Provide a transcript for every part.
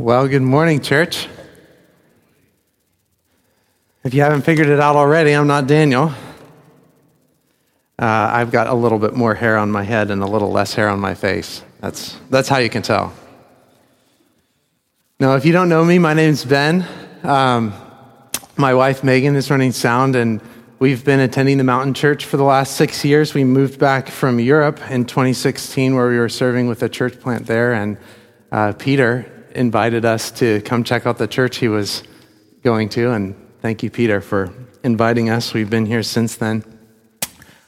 Well, good morning, church. If you haven't figured it out already, I'm not Daniel. Uh, I've got a little bit more hair on my head and a little less hair on my face. That's, that's how you can tell. Now, if you don't know me, my name's Ben. Um, my wife, Megan, is running sound, and we've been attending the Mountain Church for the last six years. We moved back from Europe in 2016, where we were serving with a church plant there, and uh, Peter invited us to come check out the church he was going to. And thank you, Peter, for inviting us. We've been here since then.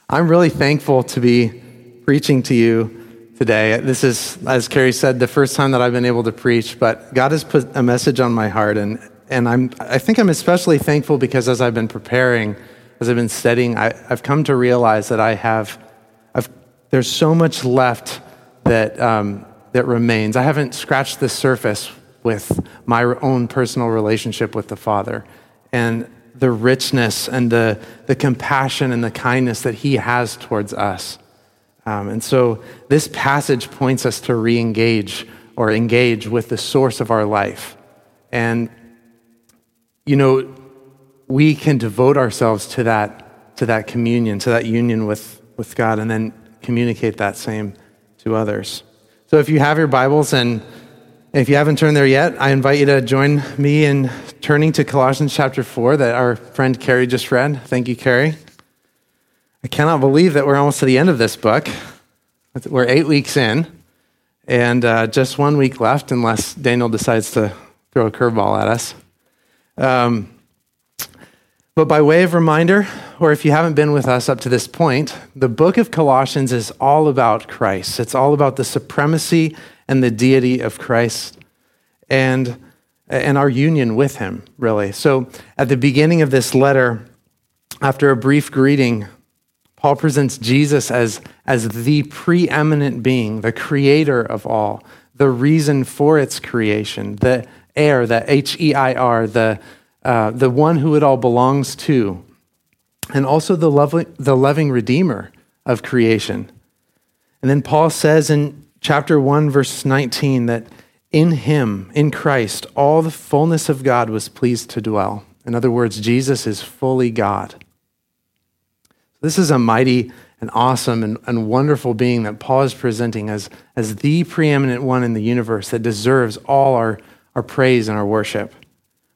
I'm really thankful to be preaching to you today. This is, as Carrie said, the first time that I've been able to preach, but God has put a message on my heart. And, and I'm, I think I'm especially thankful because as I've been preparing, as I've been studying, I, have come to realize that I have, I've, there's so much left that um, that remains. I haven't scratched the surface with my own personal relationship with the Father and the richness and the, the compassion and the kindness that He has towards us. Um, and so this passage points us to re engage or engage with the source of our life. And, you know, we can devote ourselves to that, to that communion, to that union with, with God, and then communicate that same to others. So if you have your Bibles and if you haven't turned there yet, I invite you to join me in turning to Colossians chapter 4 that our friend Carrie just read. Thank you, Carrie. I cannot believe that we're almost to the end of this book. We're eight weeks in, and uh, just one week left, unless Daniel decides to throw a curveball at us. Um, but by way of reminder, or if you haven't been with us up to this point, the book of Colossians is all about Christ. It's all about the supremacy and the deity of Christ and, and our union with him, really. So at the beginning of this letter, after a brief greeting, Paul presents Jesus as, as the preeminent being, the creator of all, the reason for its creation, the heir, the H E I R, the uh, the one who it all belongs to, and also the loving, the loving Redeemer of creation. And then Paul says in chapter 1, verse 19, that in him, in Christ, all the fullness of God was pleased to dwell. In other words, Jesus is fully God. This is a mighty and awesome and, and wonderful being that Paul is presenting as, as the preeminent one in the universe that deserves all our, our praise and our worship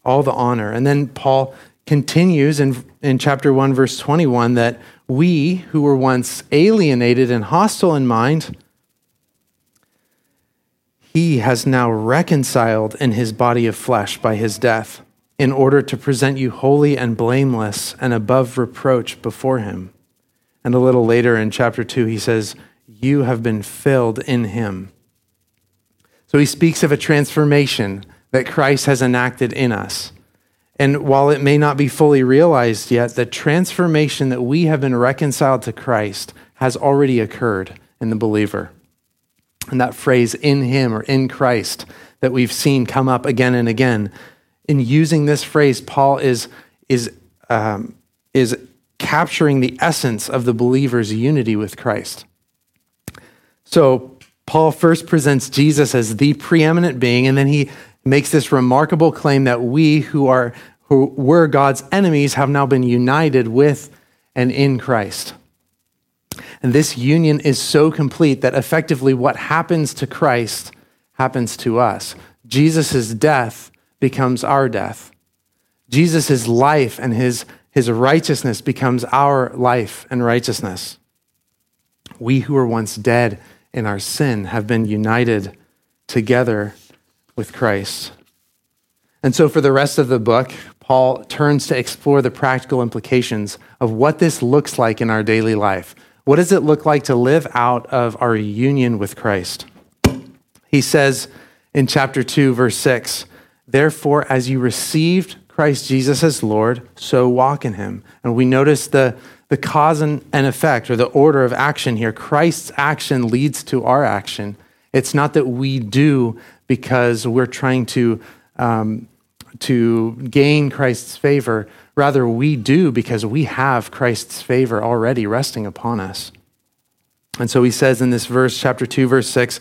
all the honor. And then Paul continues in, in chapter 1, verse 21, that we who were once alienated and hostile in mind, he has now reconciled in his body of flesh by his death, in order to present you holy and blameless and above reproach before him. And a little later in chapter 2, he says, You have been filled in him. So he speaks of a transformation that Christ has enacted in us. And while it may not be fully realized yet, the transformation that we have been reconciled to Christ has already occurred in the believer. And that phrase, in him or in Christ, that we've seen come up again and again. In using this phrase, Paul is, is, um, is capturing the essence of the believer's unity with Christ. So, Paul first presents Jesus as the preeminent being, and then he makes this remarkable claim that we who are who were God's enemies have now been united with and in Christ. And this union is so complete that effectively what happens to Christ happens to us. Jesus' death becomes our death. Jesus' life and his, his righteousness becomes our life and righteousness. We who were once dead in our sin have been united together with Christ. And so, for the rest of the book, Paul turns to explore the practical implications of what this looks like in our daily life. What does it look like to live out of our union with Christ? He says in chapter 2, verse 6 Therefore, as you received Christ Jesus as Lord, so walk in him. And we notice the, the cause and effect or the order of action here. Christ's action leads to our action. It's not that we do because we're trying to, um, to gain Christ's favor. Rather, we do because we have Christ's favor already resting upon us. And so he says in this verse, chapter 2, verse 6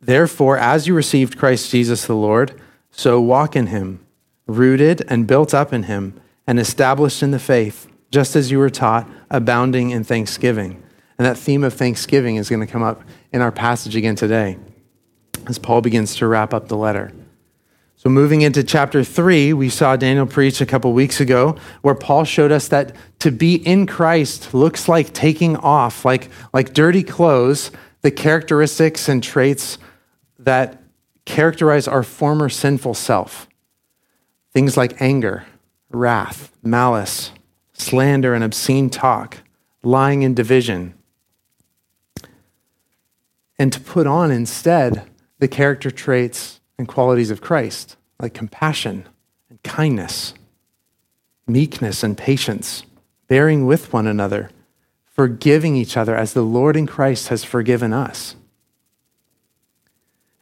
Therefore, as you received Christ Jesus the Lord, So walk in him, rooted and built up in him, and established in the faith, just as you were taught, abounding in thanksgiving. And that theme of thanksgiving is going to come up in our passage again today as Paul begins to wrap up the letter. So, moving into chapter three, we saw Daniel preach a couple weeks ago where Paul showed us that to be in Christ looks like taking off, like, like dirty clothes, the characteristics and traits that characterize our former sinful self. Things like anger, wrath, malice, slander, and obscene talk, lying and division. And to put on instead the character traits and qualities of Christ, like compassion and kindness, meekness and patience, bearing with one another, forgiving each other as the Lord in Christ has forgiven us.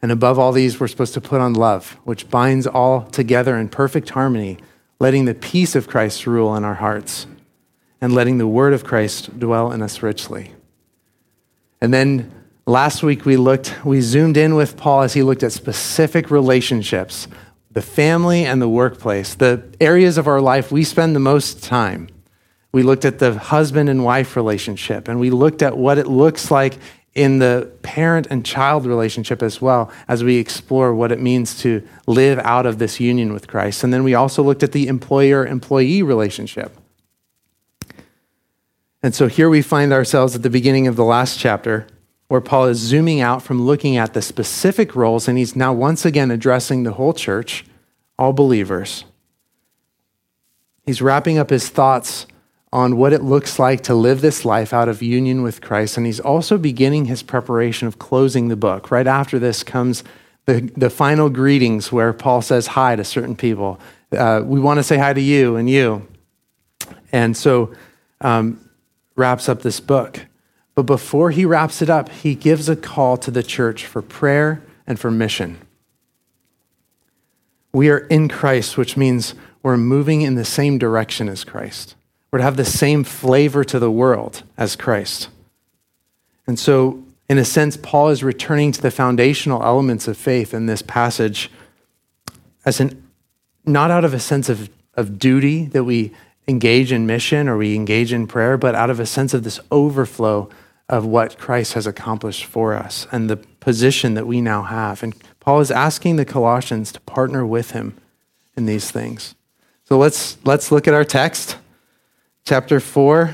And above all these, we're supposed to put on love, which binds all together in perfect harmony, letting the peace of Christ rule in our hearts and letting the word of Christ dwell in us richly. And then last week we looked, we zoomed in with Paul as he looked at specific relationships, the family and the workplace, the areas of our life we spend the most time. We looked at the husband and wife relationship, and we looked at what it looks like in the parent and child relationship as well as we explore what it means to live out of this union with Christ. And then we also looked at the employer employee relationship. And so here we find ourselves at the beginning of the last chapter where Paul is zooming out from looking at the specific roles and he's now once again addressing the whole church, all believers. He's wrapping up his thoughts on what it looks like to live this life out of union with Christ. And he's also beginning his preparation of closing the book. Right after this comes the, the final greetings where Paul says hi to certain people. Uh, we want to say hi to you and you. And so um, wraps up this book. But before he wraps it up, he gives a call to the church for prayer and for mission. We are in Christ, which means we're moving in the same direction as Christ. We're to have the same flavor to the world as Christ. And so, in a sense, Paul is returning to the foundational elements of faith in this passage as an not out of a sense of, of duty that we engage in mission or we engage in prayer, but out of a sense of this overflow of what Christ has accomplished for us and the position that we now have. And Paul is asking the Colossians to partner with him in these things. So let's let's look at our text chapter 4,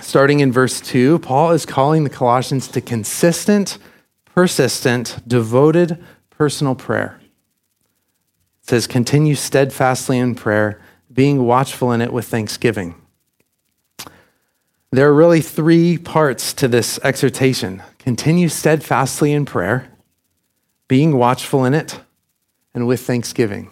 starting in verse 2, Paul is calling the Colossians to consistent, persistent, devoted personal prayer. It says, continue steadfastly in prayer, being watchful in it with thanksgiving. There are really three parts to this exhortation continue steadfastly in prayer, being watchful in it, and with thanksgiving.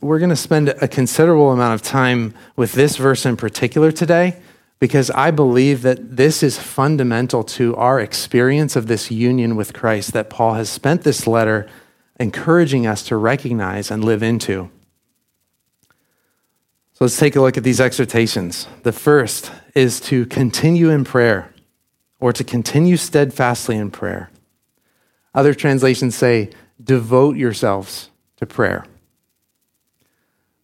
We're going to spend a considerable amount of time with this verse in particular today because I believe that this is fundamental to our experience of this union with Christ that Paul has spent this letter encouraging us to recognize and live into. So let's take a look at these exhortations. The first is to continue in prayer or to continue steadfastly in prayer. Other translations say, devote yourselves to prayer.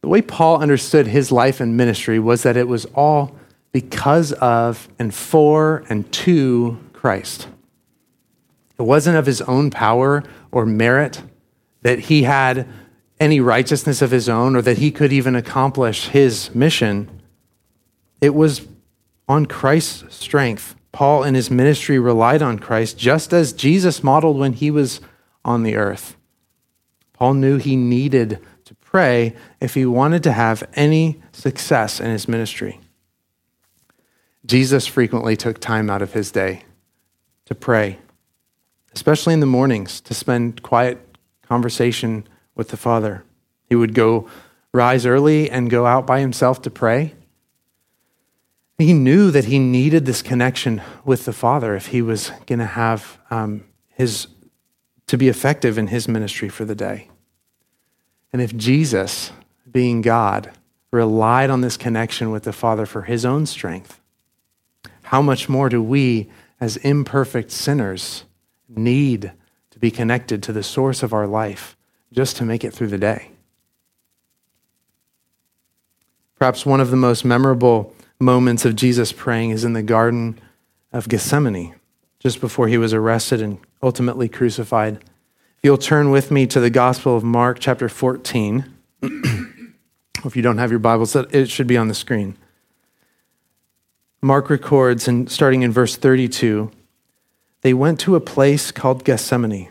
The way Paul understood his life and ministry was that it was all because of and for and to Christ. It wasn't of his own power or merit that he had any righteousness of his own or that he could even accomplish his mission. It was on Christ's strength. Paul in his ministry relied on Christ just as Jesus modeled when he was on the earth. Paul knew he needed to pray if he wanted to have any success in his ministry. Jesus frequently took time out of his day to pray, especially in the mornings, to spend quiet conversation with the Father. He would go rise early and go out by himself to pray. He knew that he needed this connection with the Father if he was going to have um, his to be effective in his ministry for the day. And if Jesus, being God, relied on this connection with the Father for his own strength, how much more do we, as imperfect sinners, need to be connected to the source of our life, just to make it through the day. Perhaps one of the most memorable moments of Jesus praying is in the Garden of Gethsemane, just before he was arrested and ultimately crucified. If you'll turn with me to the Gospel of Mark, chapter 14. if you don't have your Bibles, it should be on the screen. Mark records, and starting in verse 32, they went to a place called Gethsemane.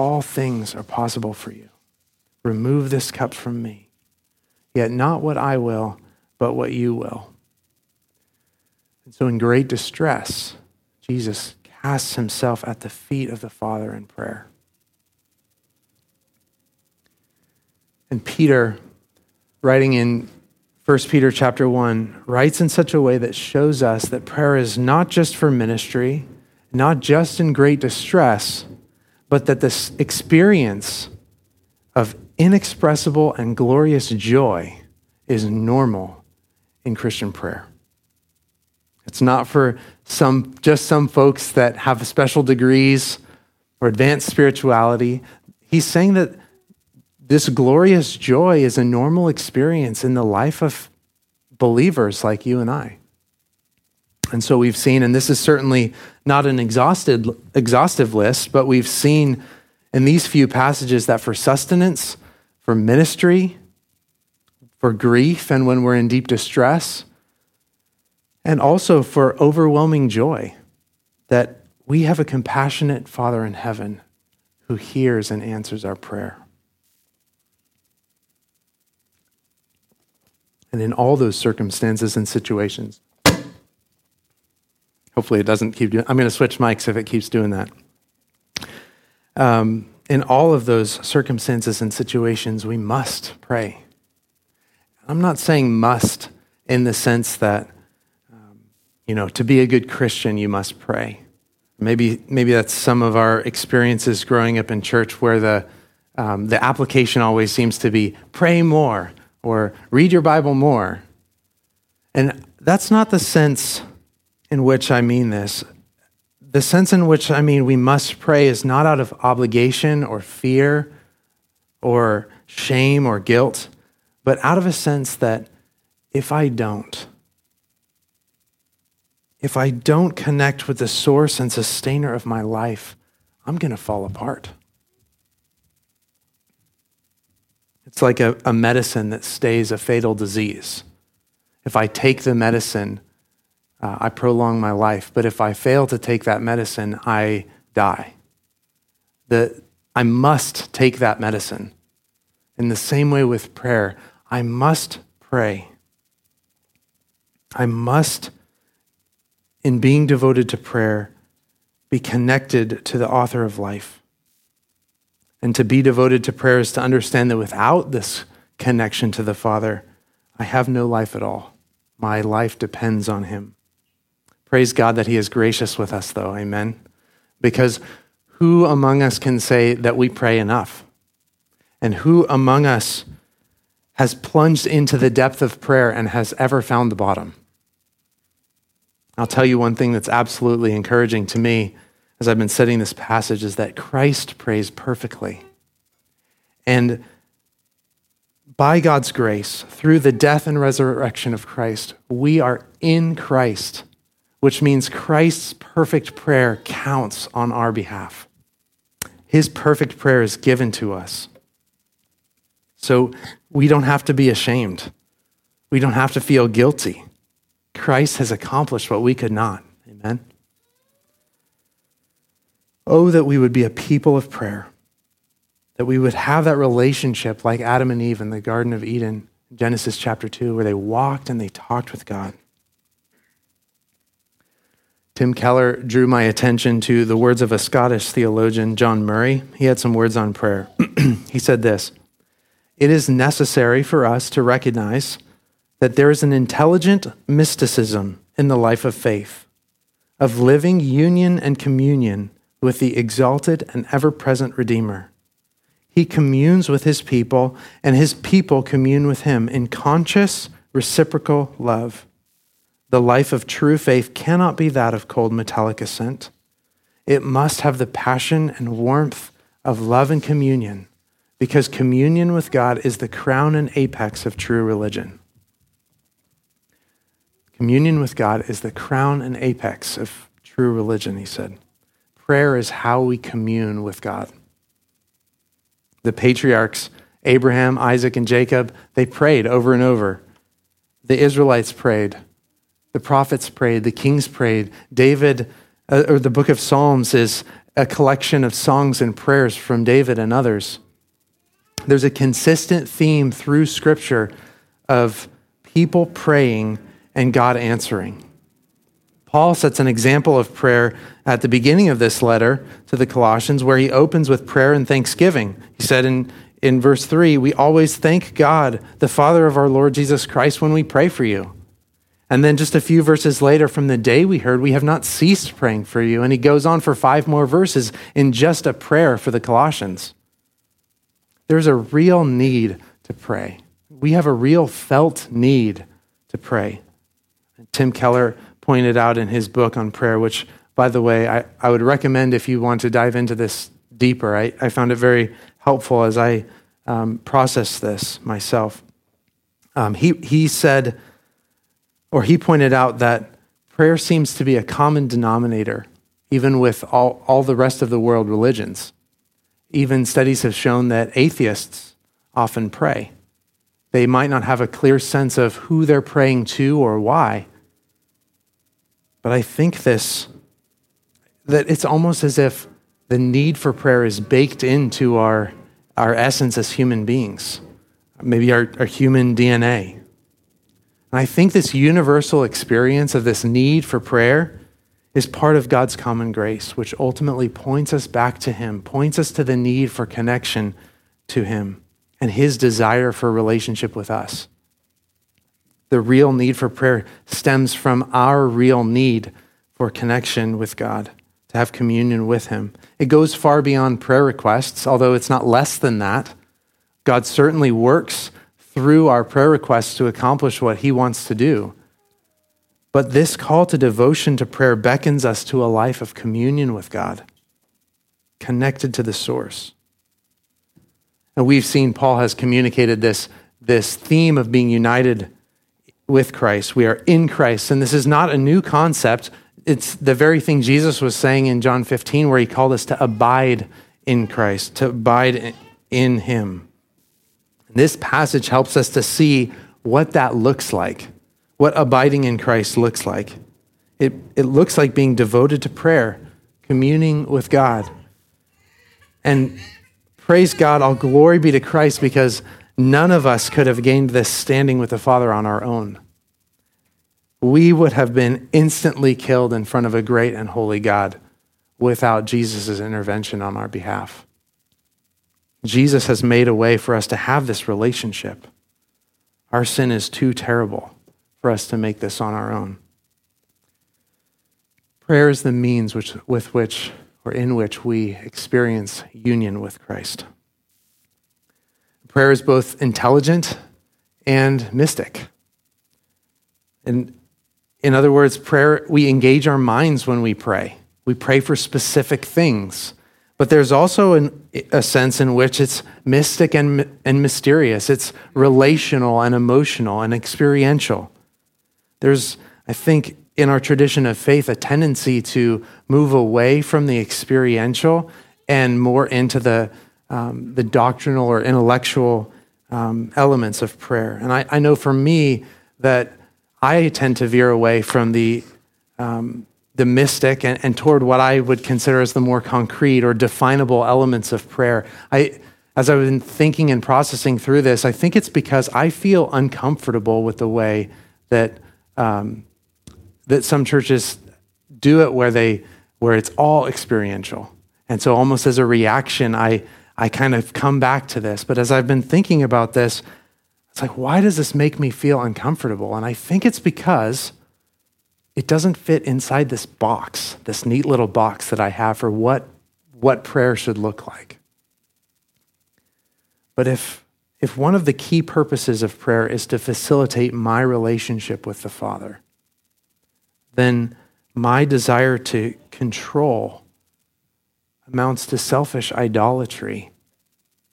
all things are possible for you. Remove this cup from me. Yet not what I will, but what you will. And so, in great distress, Jesus casts himself at the feet of the Father in prayer. And Peter, writing in 1 Peter chapter 1, writes in such a way that shows us that prayer is not just for ministry, not just in great distress, but that this experience of inexpressible and glorious joy is normal in Christian prayer. It's not for some just some folks that have special degrees or advanced spirituality. He's saying that this glorious joy is a normal experience in the life of believers like you and I. And so we've seen, and this is certainly not an exhausted, exhaustive list, but we've seen in these few passages that for sustenance, for ministry, for grief, and when we're in deep distress, and also for overwhelming joy, that we have a compassionate Father in heaven who hears and answers our prayer. And in all those circumstances and situations, hopefully it doesn't keep doing. I'm going to switch mics if it keeps doing that. Um, in all of those circumstances and situations, we must pray. I'm not saying must in the sense that, um, you know, to be a good Christian, you must pray. Maybe, maybe that's some of our experiences growing up in church where the, um, the application always seems to be pray more or read your Bible more. And that's not the sense in which I mean this the sense in which I mean we must pray is not out of obligation or fear or shame or guilt, but out of a sense that if I don't, if I don't connect with the source and sustainer of my life, I'm going to fall apart. It's like a, a medicine that stays a fatal disease. If I take the medicine, uh, I prolong my life. But if I fail to take that medicine, I die. I must take that medicine. In the same way with prayer, I must pray. I must, in being devoted to prayer, be connected to the author of life. And to be devoted to prayer is to understand that without this connection to the Father, I have no life at all. My life depends on Him. Praise God that He is gracious with us, though. Amen. Because who among us can say that we pray enough? And who among us has plunged into the depth of prayer and has ever found the bottom? I'll tell you one thing that's absolutely encouraging to me as I've been studying this passage is that Christ prays perfectly. And by God's grace, through the death and resurrection of Christ, we are in Christ which means Christ's perfect prayer counts on our behalf. His perfect prayer is given to us. So we don't have to be ashamed. We don't have to feel guilty. Christ has accomplished what we could not. Amen. Oh, that we would be a people of prayer, that we would have that relationship like Adam and Eve in the Garden of Eden, Genesis chapter 2, where they walked and they talked with God. Tim Keller drew my attention to the words of a Scottish theologian, John Murray. He had some words on prayer. he said this It is necessary for us to recognize that there is an intelligent mysticism in the life of faith, of living union and communion with the exalted and ever present Redeemer. He communes with his people, and his people commune with him in conscious, reciprocal love. The life of true faith cannot be that of cold metallic assent. It must have the passion and warmth of love and communion, because communion with God is the crown and apex of true religion. Communion with God is the crown and apex of true religion, he said. Prayer is how we commune with God. The patriarchs, Abraham, Isaac, and Jacob, they prayed over and over. The Israelites prayed. The prophets prayed. The kings prayed. David, uh, or the book of Psalms, is a collection of songs and prayers from David and others. There's a consistent theme through Scripture of people praying and God answering. Paul sets an example of prayer at the beginning of this letter to the Colossians, where he opens with prayer and thanksgiving. He said in, in verse 3 We always thank God, the Father of our Lord Jesus Christ, when we pray for you. And then just a few verses later, from the day we heard, we have not ceased praying for you. And he goes on for five more verses in just a prayer for the Colossians. There's a real need to pray. We have a real felt need to pray. Tim Keller pointed out in his book on prayer, which, by the way, I, I would recommend if you want to dive into this deeper. I, I found it very helpful as I um, processed this myself. Um, he, he said, or he pointed out that prayer seems to be a common denominator, even with all, all the rest of the world religions. Even studies have shown that atheists often pray. They might not have a clear sense of who they're praying to or why, but I think this, that it's almost as if the need for prayer is baked into our, our essence as human beings, maybe our, our human DNA. And I think this universal experience of this need for prayer is part of God's common grace, which ultimately points us back to Him, points us to the need for connection to Him and His desire for relationship with us the real need for prayer stems from our real need for connection with God, to have communion with Him. It goes far beyond prayer requests, although it's not less than that. God certainly works through our prayer requests to accomplish what He wants to do. But this call to devotion to prayer beckons us to a life of communion with God, connected to the source. And we've seen Paul has communicated this, this theme of being united with Christ. We are in Christ. And this is not a new concept. It's the very thing Jesus was saying in John 15, where he called us to abide in Christ, to abide in him. This passage helps us to see what that looks like, what abiding in Christ looks like. It, it looks like being devoted to prayer, communing with God. And praise God, all glory be to Christ because None of us could have gained this standing with the Father on our own. We would have been instantly killed in front of a great and holy God without Jesus' intervention on our behalf. Jesus has made a way for us to have this relationship. Our sin is too terrible for us to make this on our own. Prayer is the means which, with which or in which we experience union with Christ. Prayer is both intelligent and mystic. And in other words, prayer, we engage our minds when we pray. We pray for specific things. But there's also an, a sense in which it's mystic and, and mysterious. It's relational and emotional and experiential. There's, I think, in our tradition of faith, a tendency to move away from the experiential and more into the um, the doctrinal or intellectual um, elements of prayer. And I, I, know for me that I tend to veer away from the, um, the mystic and, and, toward what I would consider as the more concrete or definable elements of prayer. I, as I've been thinking and processing through this, I think it's because I feel uncomfortable with the way that, um, that some churches do it where they where it's all experiential. And so almost as a reaction, I I kind of come back to this. But as I've been thinking about this, it's like, why does this make me feel uncomfortable? And I think it's because it doesn't fit inside this box, this neat little box that I have for what, what prayer should look like. But if, if one of the key purposes of prayer is to facilitate my relationship with the Father, then my desire to control amounts to selfish idolatry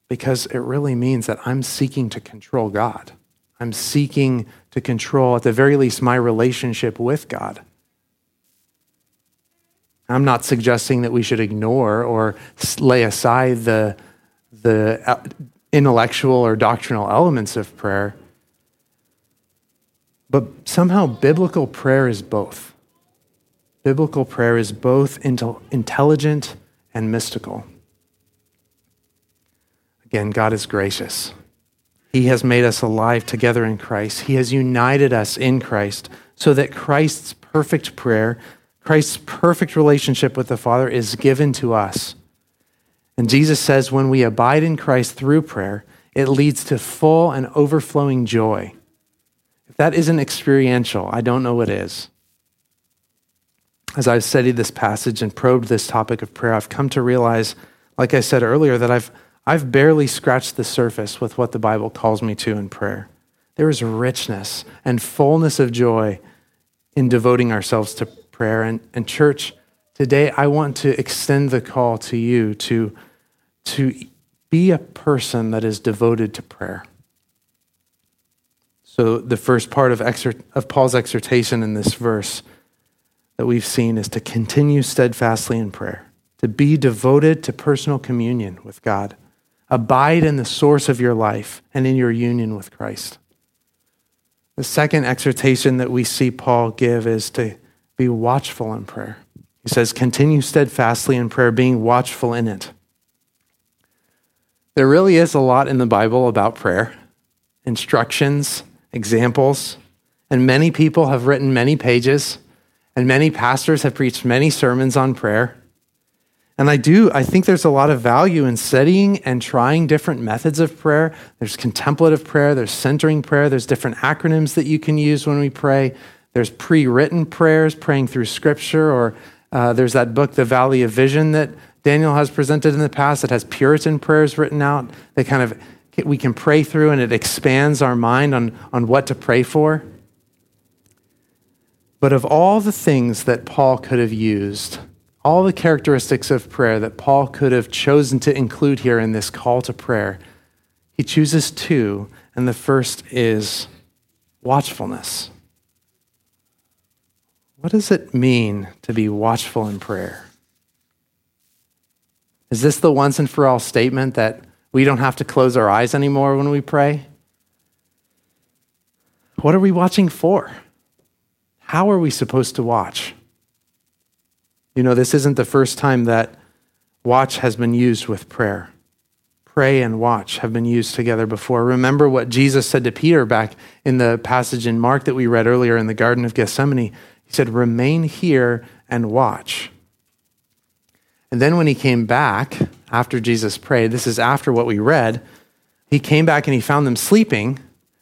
because it really means that I'm seeking to control God. I'm seeking to control, at the very least, my relationship with God. I'm not suggesting that we should ignore or lay aside the, the uh, intellectual or doctrinal elements of prayer. But somehow, biblical prayer is both. Biblical prayer is both intelligent and mystical. Again, God is gracious. He has made us alive together in Christ. He has united us in Christ so that Christ's perfect prayer, Christ's perfect relationship with the Father is given to us. And Jesus says when we abide in Christ through prayer, it leads to full and overflowing joy. If that isn't experiential, I don't know what is. As I've studied this passage and probed this topic of prayer, I've come to realize, like I said earlier, that I've I've barely scratched the surface with what the Bible calls me to in prayer. There is richness and fullness of joy in devoting ourselves to prayer. And, and church, today I want to extend the call to you to, to be a person that is devoted to prayer. So, the first part of, exhort, of Paul's exhortation in this verse that we've seen is to continue steadfastly in prayer, to be devoted to personal communion with God. Abide in the source of your life and in your union with Christ. The second exhortation that we see Paul give is to be watchful in prayer. He says, continue steadfastly in prayer, being watchful in it. There really is a lot in the Bible about prayer instructions, examples, and many people have written many pages, and many pastors have preached many sermons on prayer. And I do, I think there's a lot of value in studying and trying different methods of prayer. There's contemplative prayer, there's centering prayer, there's different acronyms that you can use when we pray. There's pre written prayers, praying through scripture, or uh, there's that book, The Valley of Vision, that Daniel has presented in the past that has Puritan prayers written out. They kind of, we can pray through and it expands our mind on, on what to pray for. But of all the things that Paul could have used all the characteristics of prayer that Paul could have chosen to include here in this call to prayer, he chooses two, and the first is watchfulness. What does it mean to be watchful in prayer? Is this the once and for all statement that we don't have to close our eyes anymore when we pray? What are we watching for? How are we supposed to watch? You know, this isn't the first time that watch has been used with prayer. Pray and watch have been used together before. Remember what Jesus said to Peter back in the passage in Mark that we read earlier in the Garden of Gethsemane. He said, Remain here and watch. And then when he came back after Jesus prayed, this is after what we read, he came back and he found them sleeping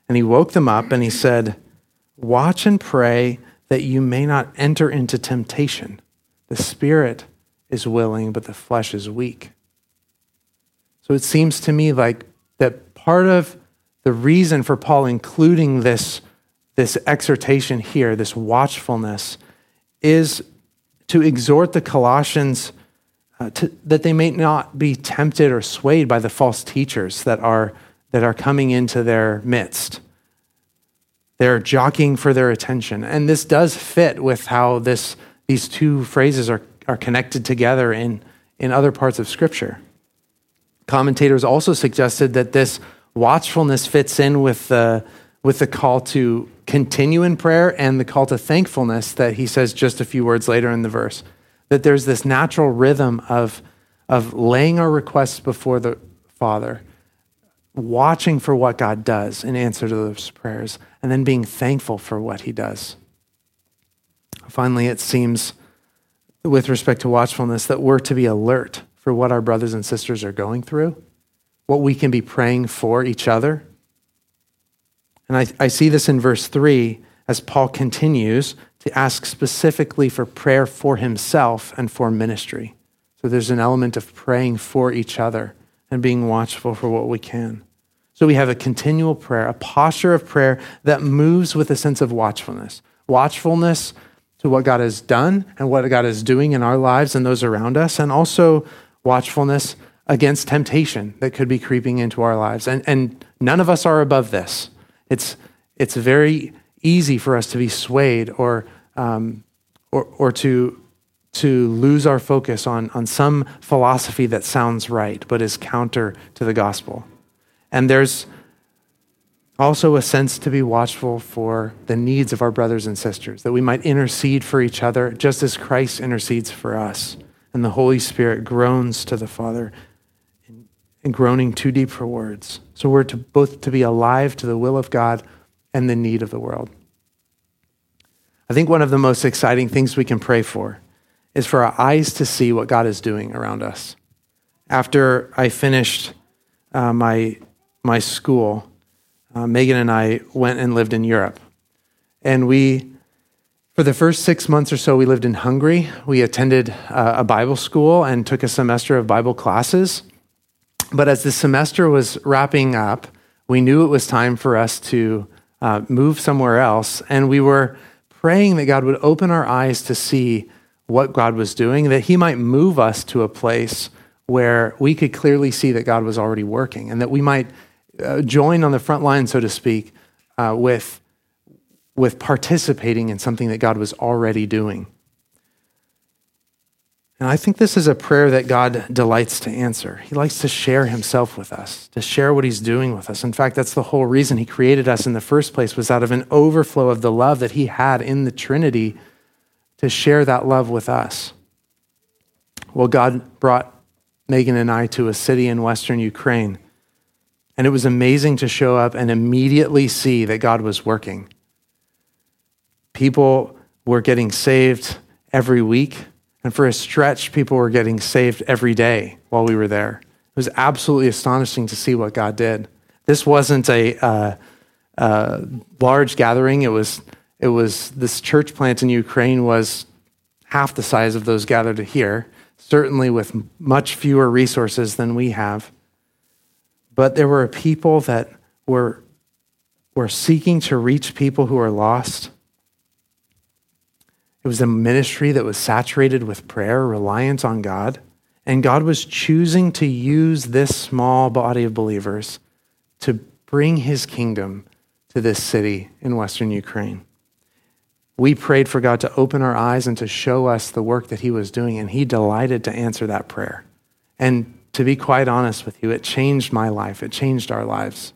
and he woke them up and he said, Watch and pray that you may not enter into temptation. The spirit is willing, but the flesh is weak. So it seems to me like that part of the reason for Paul including this, this exhortation here, this watchfulness, is to exhort the Colossians uh, to, that they may not be tempted or swayed by the false teachers that are, that are coming into their midst. They're jockeying for their attention. And this does fit with how this these two phrases are, are connected together in, in other parts of Scripture. Commentators also suggested that this watchfulness fits in with the, with the call to continue in prayer and the call to thankfulness that he says just a few words later in the verse. That there's this natural rhythm of, of laying our requests before the Father, watching for what God does in answer to those prayers, and then being thankful for what he does. Finally, it seems with respect to watchfulness that we're to be alert for what our brothers and sisters are going through, what we can be praying for each other. And I, I see this in verse 3 as Paul continues to ask specifically for prayer for himself and for ministry. So there's an element of praying for each other and being watchful for what we can. So we have a continual prayer, a posture of prayer that moves with a sense of watchfulness. Watchfulness to what God has done and what God is doing in our lives and those around us, and also watchfulness against temptation that could be creeping into our lives. And, and none of us are above this. It's, it's very easy for us to be swayed or, um, or, or to, to lose our focus on, on some philosophy that sounds right but is counter to the gospel. And there's also a sense to be watchful for the needs of our brothers and sisters, that we might intercede for each other just as Christ intercedes for us. And the Holy Spirit groans to the Father and groaning too deep for words. So we're to both to be alive to the will of God and the need of the world. I think one of the most exciting things we can pray for is for our eyes to see what God is doing around us. After I finished uh, my, my school, uh, Megan and I went and lived in Europe. And we, for the first six months or so, we lived in Hungary. We attended uh, a Bible school and took a semester of Bible classes. But as the semester was wrapping up, we knew it was time for us to uh, move somewhere else. And we were praying that God would open our eyes to see what God was doing, that He might move us to a place where we could clearly see that God was already working, and that we might uh, join on the front line, so to speak, uh, with, with participating in something that God was already doing. And I think this is a prayer that God delights to answer. He likes to share himself with us, to share what he's doing with us. In fact, that's the whole reason he created us in the first place was out of an overflow of the love that he had in the Trinity to share that love with us. Well, God brought Megan and I to a city in western Ukraine, and it was amazing to show up and immediately see that God was working. People were getting saved every week and for a stretch, people were getting saved every day while we were there. It was absolutely astonishing to see what God did. This wasn't a uh, uh, large gathering. It was, it was this church plant in Ukraine was half the size of those gathered here, certainly with much fewer resources than we have. But there were people that were, were seeking to reach people who are lost it was a ministry that was saturated with prayer, reliance on God. And God was choosing to use this small body of believers to bring his kingdom to this city in Western Ukraine. We prayed for God to open our eyes and to show us the work that he was doing, and he delighted to answer that prayer. And to be quite honest with you, it changed my life, it changed our lives.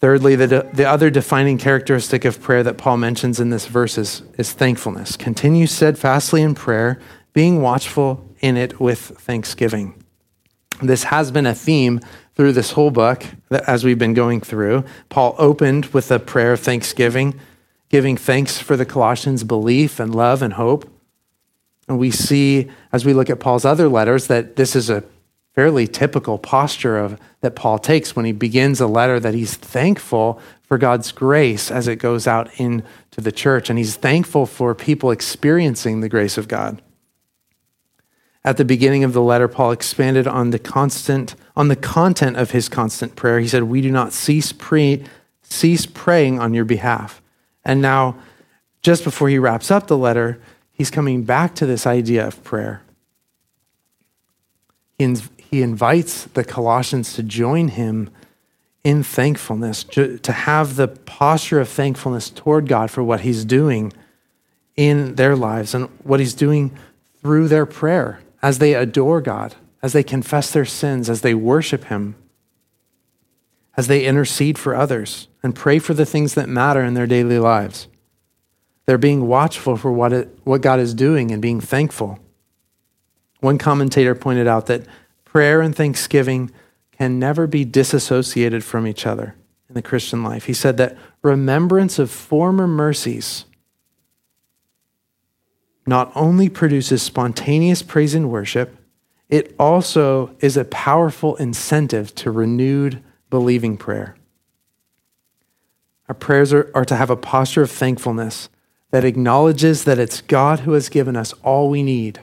Thirdly, the, the other defining characteristic of prayer that Paul mentions in this verse is, is thankfulness. Continue steadfastly in prayer, being watchful in it with thanksgiving. This has been a theme through this whole book that, as we've been going through. Paul opened with a prayer of thanksgiving, giving thanks for the Colossians' belief and love and hope. And we see, as we look at Paul's other letters, that this is a fairly typical posture of that Paul takes when he begins a letter that he's thankful for God's grace as it goes out into the church and he's thankful for people experiencing the grace of God. At the beginning of the letter Paul expanded on the constant on the content of his constant prayer. He said, "We do not cease pre- cease praying on your behalf." And now just before he wraps up the letter, he's coming back to this idea of prayer. He, he invites the Colossians to join him in thankfulness, to have the posture of thankfulness toward God for what he's doing in their lives and what he's doing through their prayer as they adore God, as they confess their sins, as they worship him, as they intercede for others and pray for the things that matter in their daily lives. They're being watchful for what, it, what God is doing and being thankful. One commentator pointed out that prayer and thanksgiving can never be disassociated from each other in the Christian life. He said that remembrance of former mercies not only produces spontaneous praise and worship, it also is a powerful incentive to renewed believing prayer. Our prayers are, are, to have a posture of thankfulness that acknowledges that it's God who has given us all we need.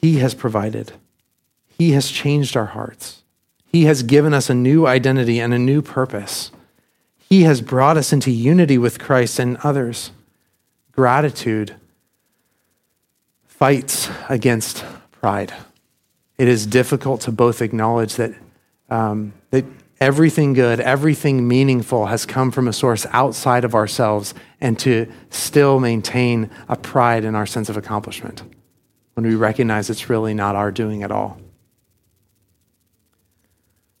He has provided, He has changed our hearts, He has given us a new identity and a new purpose. He has brought us into unity with Christ and others. Gratitude fights against pride. It is difficult to both acknowledge that, um, that everything good, everything meaningful has come from a source outside of ourselves, and to still maintain a pride in our sense of accomplishment when we recognize it's really not our doing at all.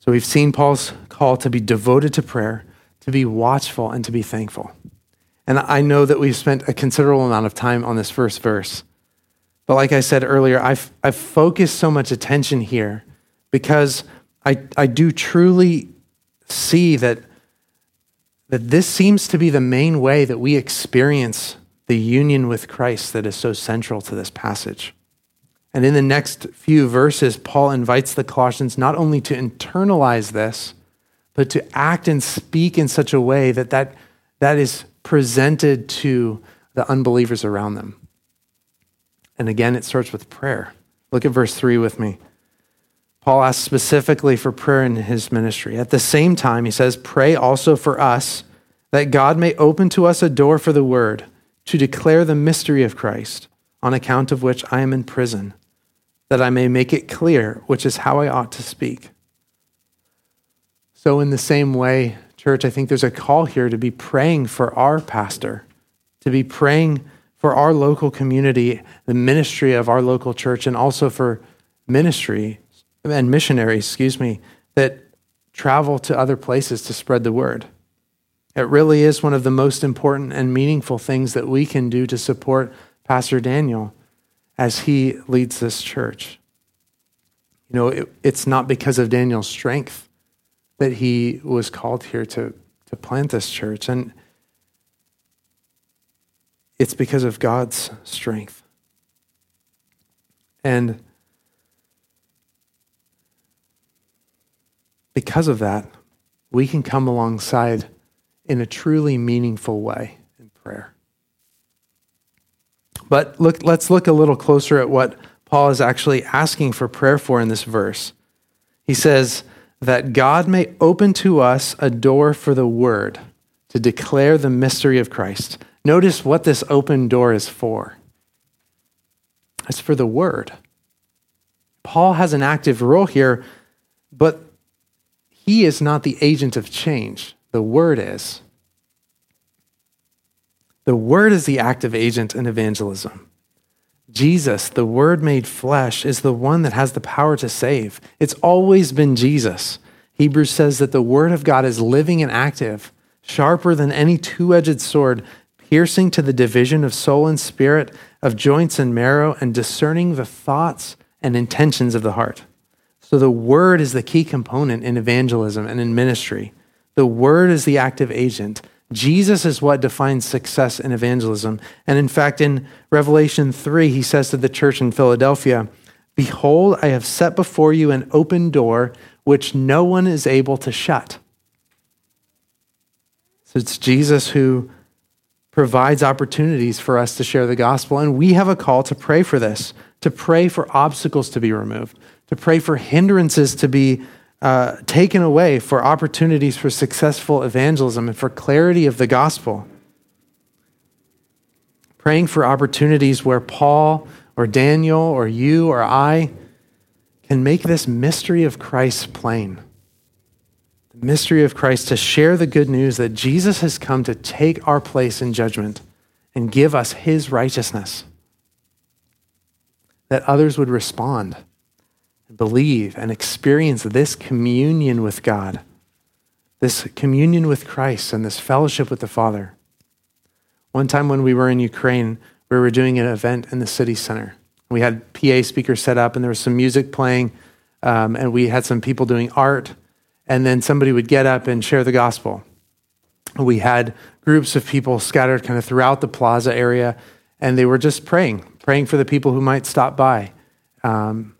So we've seen Paul's call to be devoted to prayer to be watchful and to be thankful. And I know that we've spent a considerable amount of time on this first verse. But like I said earlier, I've, I've focused so much attention here because I, I do truly see that, that this seems to be the main way that we experience the union with Christ that is so central to this passage. And in the next few verses, Paul invites the Colossians not only to internalize this, but to act and speak in such a way that that, that is presented to the unbelievers around them. And again, it starts with prayer. Look at verse 3 with me. Paul asks specifically for prayer in his ministry. At the same time, he says, Pray also for us that God may open to us a door for the word to declare the mystery of Christ, on account of which I am in prison, that I may make it clear which is how I ought to speak. So, in the same way, church, I think there's a call here to be praying for our pastor, to be praying for our local community, the ministry of our local church, and also for ministry and missionaries, excuse me, that travel to other places to spread the word. It really is one of the most important and meaningful things that we can do to support Pastor Daniel as he leads this church. You know, it, it's not because of Daniel's strength that he was called here to, to plant this church. And it's because of God's strength. And because of that, we can come alongside in a truly meaningful way in prayer. But look, let's look a little closer at what Paul is actually asking for prayer for in this verse. He says, that God may open to us a door for the word to declare the mystery of Christ. Notice what this open door is for. It's for the word. Paul has an active role here, but he is not the agent of change. The word is. The word is the active agent in evangelism. Jesus, the Word made flesh, is the one that has the power to save. It's always been Jesus. Hebrews says that the Word of God is living and active, sharper than any two edged sword, piercing to the division of soul and spirit, of joints and marrow, and discerning the thoughts and intentions of the heart. So the Word is the key component in evangelism and in ministry. The Word is the active agent. Jesus is what defines success in evangelism. And in fact, in Revelation 3, he says to the church in Philadelphia, Behold, I have set before you an open door which no one is able to shut. So it's Jesus who provides opportunities for us to share the gospel. And we have a call to pray for this, to pray for obstacles to be removed, to pray for hindrances to be uh, taken away for opportunities for successful evangelism and for clarity of the gospel. Praying for opportunities where Paul or Daniel or you or I can make this mystery of Christ plain. The mystery of Christ to share the good news that Jesus has come to take our place in judgment and give us his righteousness. That others would respond believe and experience this communion with God, this communion with Christ, and this fellowship with the Father. One time when we were in Ukraine, we were doing an event in the city center. We had PA speakers set up, and there was some music playing, um, and we had some people doing art, and then somebody would get up and share the gospel. We had groups of people scattered kind of throughout the plaza area, and they were just praying, praying for the people who might stop by. Um,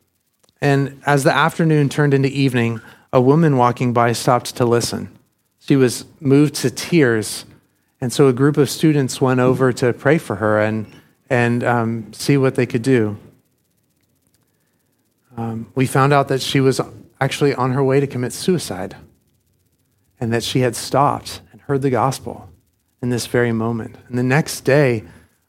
and as the afternoon turned into evening, a woman walking by stopped to listen. She was moved to tears, and so a group of students went over to pray for her and, and um, see what they could do. Um, we found out that she was actually on her way to commit suicide and that she had stopped and heard the gospel in this very moment. And the next day,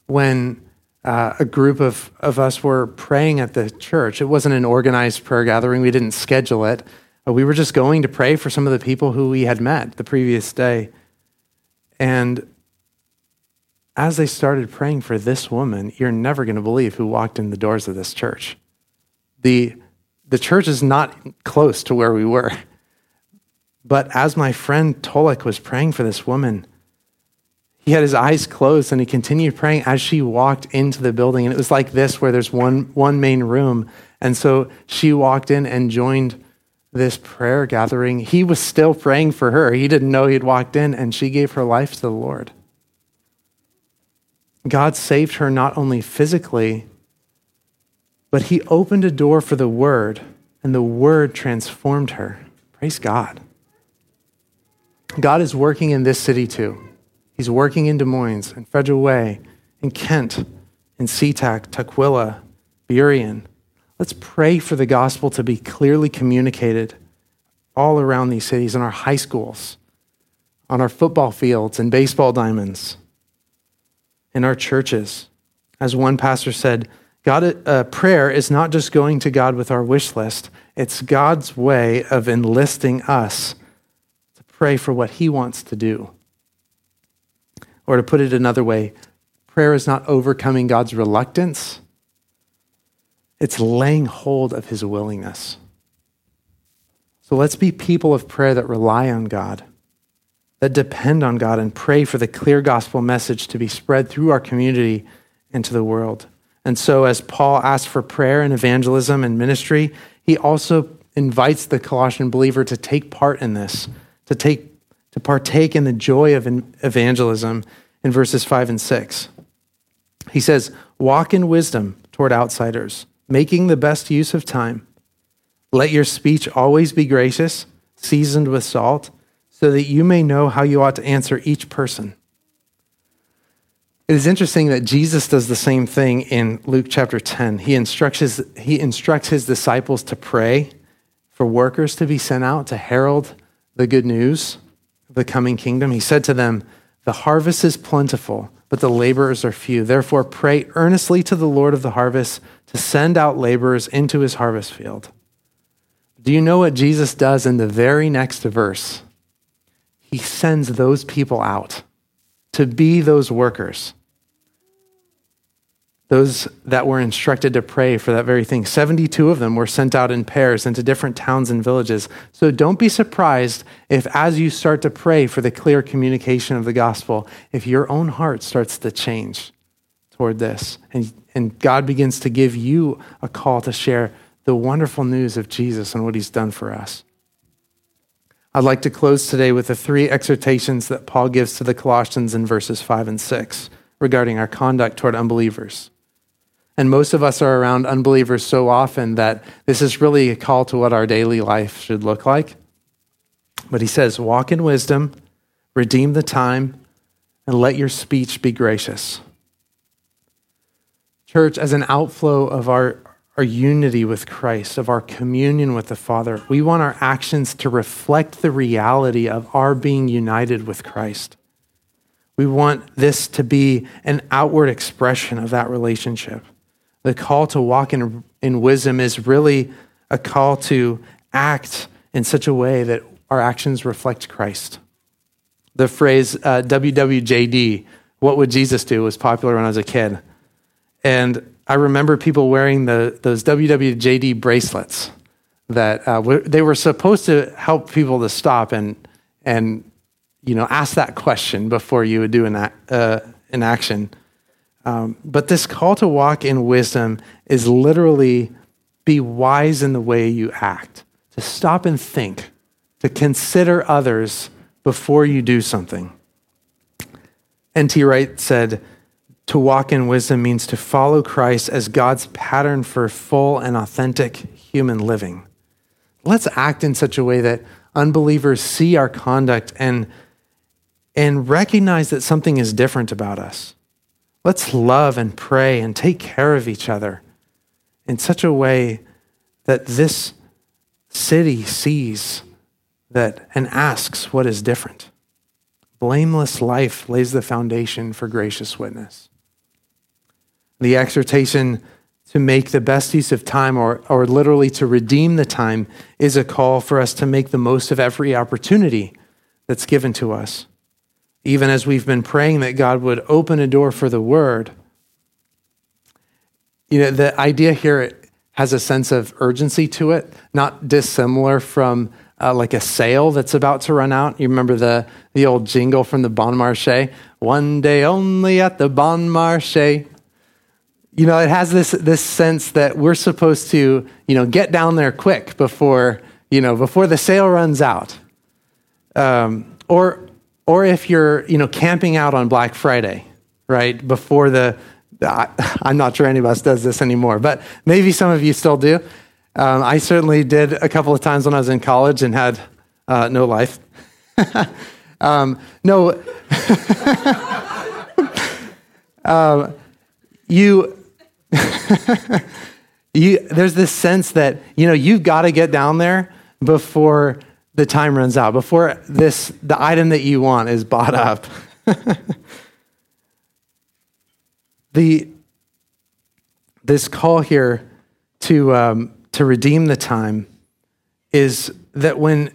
when uh, a group of, of us were praying at the church, it wasn't an organized prayer gathering, we didn't schedule it. We were just going to pray for some of the people who we had met the previous day. And as they started praying for this woman, you're never going to believe who walked in the doors of this church. The, the church is not close to where we were. But as my friend Tolek was praying for this woman, he had his eyes closed and he continued praying as she walked into the building. And it was like this, where there's one, one main room. And so she walked in and joined this prayer gathering. He was still praying for her. He didn't know he'd walked in, and she gave her life to the Lord. God saved her not only physically, but he opened a door for the word, and the word transformed her. Praise God. God is working in this city too. He's working in Des Moines, in Federal Way, in Kent, in SeaTac, Tukwila, Burien. Let's pray for the gospel to be clearly communicated all around these cities, in our high schools, on our football fields and baseball diamonds, in our churches. As one pastor said, God, uh, prayer is not just going to God with our wish list, it's God's way of enlisting us to pray for what He wants to do. Or to put it another way, prayer is not overcoming God's reluctance, it's laying hold of his willingness. So let's be people of prayer that rely on God, that depend on God, and pray for the clear gospel message to be spread through our community into the world. And so, as Paul asks for prayer and evangelism and ministry, he also invites the Colossian believer to take part in this, to take to partake in the joy of evangelism in verses 5 and 6. He says, Walk in wisdom toward outsiders, making the best use of time. Let your speech always be gracious, seasoned with salt, so that you may know how you ought to answer each person. It is interesting that Jesus does the same thing in Luke chapter 10. He instructs his, he instructs his disciples to pray for workers to be sent out to herald the good news the coming kingdom, he said to them, The harvest is plentiful, but the laborers are few. Therefore, pray earnestly to the Lord of the harvest to send out laborers into his harvest field. Do you know what Jesus does in the very next verse? He sends those people out to be those workers those that were instructed to pray for that very thing. 72 of them were sent out in pairs into different towns and villages. So don't be surprised if, as you start to pray for the clear communication of the gospel, if your own heart starts to change toward this and, and God begins to give you a call to share the wonderful news of Jesus and what he's done for us. I'd like to close today with the three exhortations that Paul gives to the Colossians in verses 5 and 6 regarding our conduct toward unbelievers. And most of us are around unbelievers so often that this is really a call to what our daily life should look like. But he says, Walk in wisdom, redeem the time, and let your speech be gracious. Church, as an outflow of our, our unity with Christ, of our communion with the Father, we want our actions to reflect the reality of our being united with Christ. We want this to be an outward expression of that relationship. The call to walk in, in wisdom is really a call to act in such a way that our actions reflect Christ. The phrase uh, WWJD, what would Jesus do, was popular when I was a kid. And I remember people wearing the, those WWJD bracelets that uh, they were supposed to help people to stop and, and you know, ask that question before you would do an, uh, an action. Um, but this call to walk in wisdom is literally be wise in the way you act, to stop and think, to consider others before you do something. N.T. Wright said, to walk in wisdom means to follow Christ as God's pattern for full and authentic human living. Let's act in such a way that unbelievers see our conduct and, and recognize that something is different about us. Let's love and pray and take care of each other in such a way that this city sees that and asks what is different. Blameless life lays the foundation for gracious witness. The exhortation to make the best use of time, or, or literally to redeem the time, is a call for us to make the most of every opportunity that's given to us. Even as we've been praying that God would open a door for the word, you know, the idea here has a sense of urgency to it, not dissimilar from uh, like a sale that's about to run out. You remember the, the old jingle from the Bon Marché? One day only at the Bon Marché. You know, it has this, this sense that we're supposed to, you know, get down there quick before, you know, before the sale runs out. Um, or, or if you're, you know, camping out on Black Friday, right, before the, I, I'm not sure any of us does this anymore, but maybe some of you still do. Um, I certainly did a couple of times when I was in college and had uh, no life. um, no, um, you, you. There's this sense that you know you've got to get down there before the time runs out, before this the item that you want is bought up. the this call here to um, to redeem the time is that when,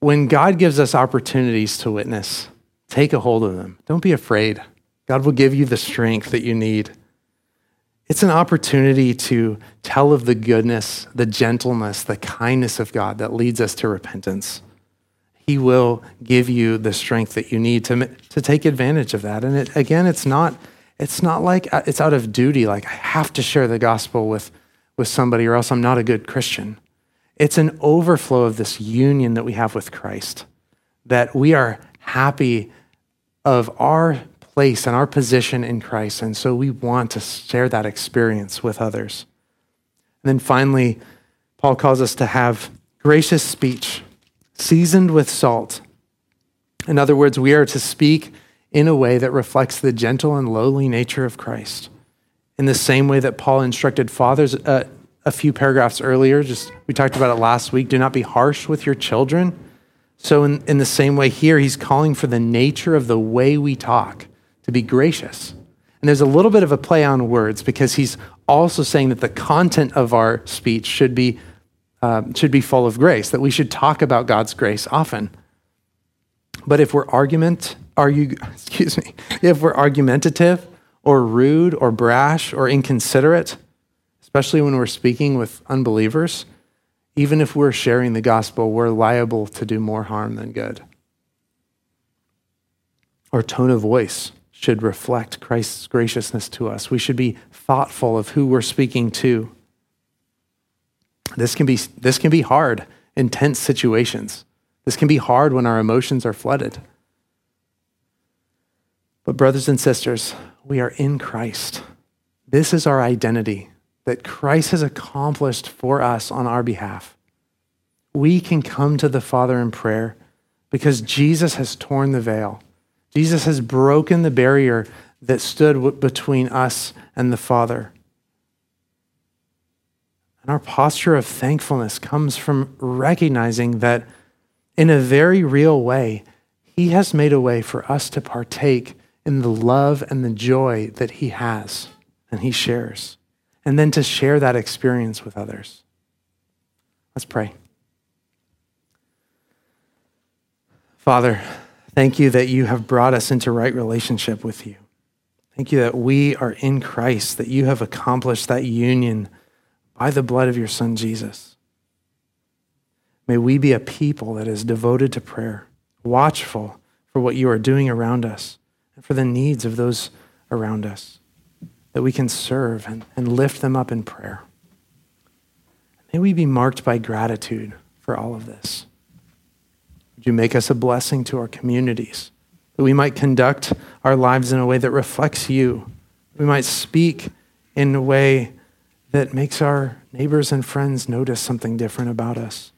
when God gives us opportunities to witness, take a hold of them. Don't be afraid. God will give you the strength that you need. It's an opportunity to tell of the goodness, the gentleness, the kindness of God that leads us to repentance. He will give you the strength that you need to, to take advantage of that. And it, again, it's not, it's not like uh, it's out of duty, like I have to share the gospel with with somebody or else I'm not a good Christian. It's an overflow of this union that we have with Christ, that we are happy of our place and our position in Christ. And so we want to share that experience with others. And then finally, Paul calls us to have gracious speech, seasoned with salt. In other words, we are to speak in a way that reflects the gentle and lowly nature of Christ in the same way that Paul instructed fathers uh, a few paragraphs earlier. Just we talked about it last week. Do not be harsh with your children. So, in, in the same way, here he's calling for the nature of the way we talk to be gracious. And there's a little bit of a play on words because he's also saying that the content of our speech should be, uh, should be full of grace, that we should talk about God's grace often. But if we're argument, argue, excuse me, if we're argumentative or rude or brash or inconsiderate, especially when we're speaking with unbelievers, even if we're sharing the gospel, we're liable to do more harm than good. Our tone of voice should reflect Christ's graciousness to us. We should be thoughtful of who we're speaking to. This can be, this can be hard intense situations. This can be hard when our emotions are flooded. But, brothers and sisters, we are in Christ. This is our identity that Christ has accomplished for us on our behalf. We can come to the Father in prayer because Jesus has torn the veil. Jesus has broken the barrier that stood between us and the Father. And our posture of thankfulness comes from recognizing that in a very real way, He has made a way for us to partake in the love and the joy that He has and He shares, and then to share that experience with others. Let's pray. Father, thank you that you have brought us into right relationship with you. Thank you that we are in Christ, that you have accomplished that union by the blood of your Son, Jesus. May we be a people that is devoted to prayer, watchful for what you are doing around us and for the needs of those around us, that we can serve and, and lift them up in prayer. May we be marked by gratitude for all of this. You make us a blessing to our communities, that we might conduct our lives in a way that reflects you We might speak in a way that makes our neighbors and friends notice something different about us.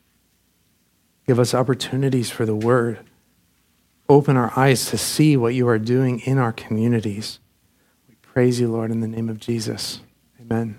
Give us opportunities for the word. Open our eyes to see what you are doing in our communities. We praise you, Lord, in the name of Jesus. Amen.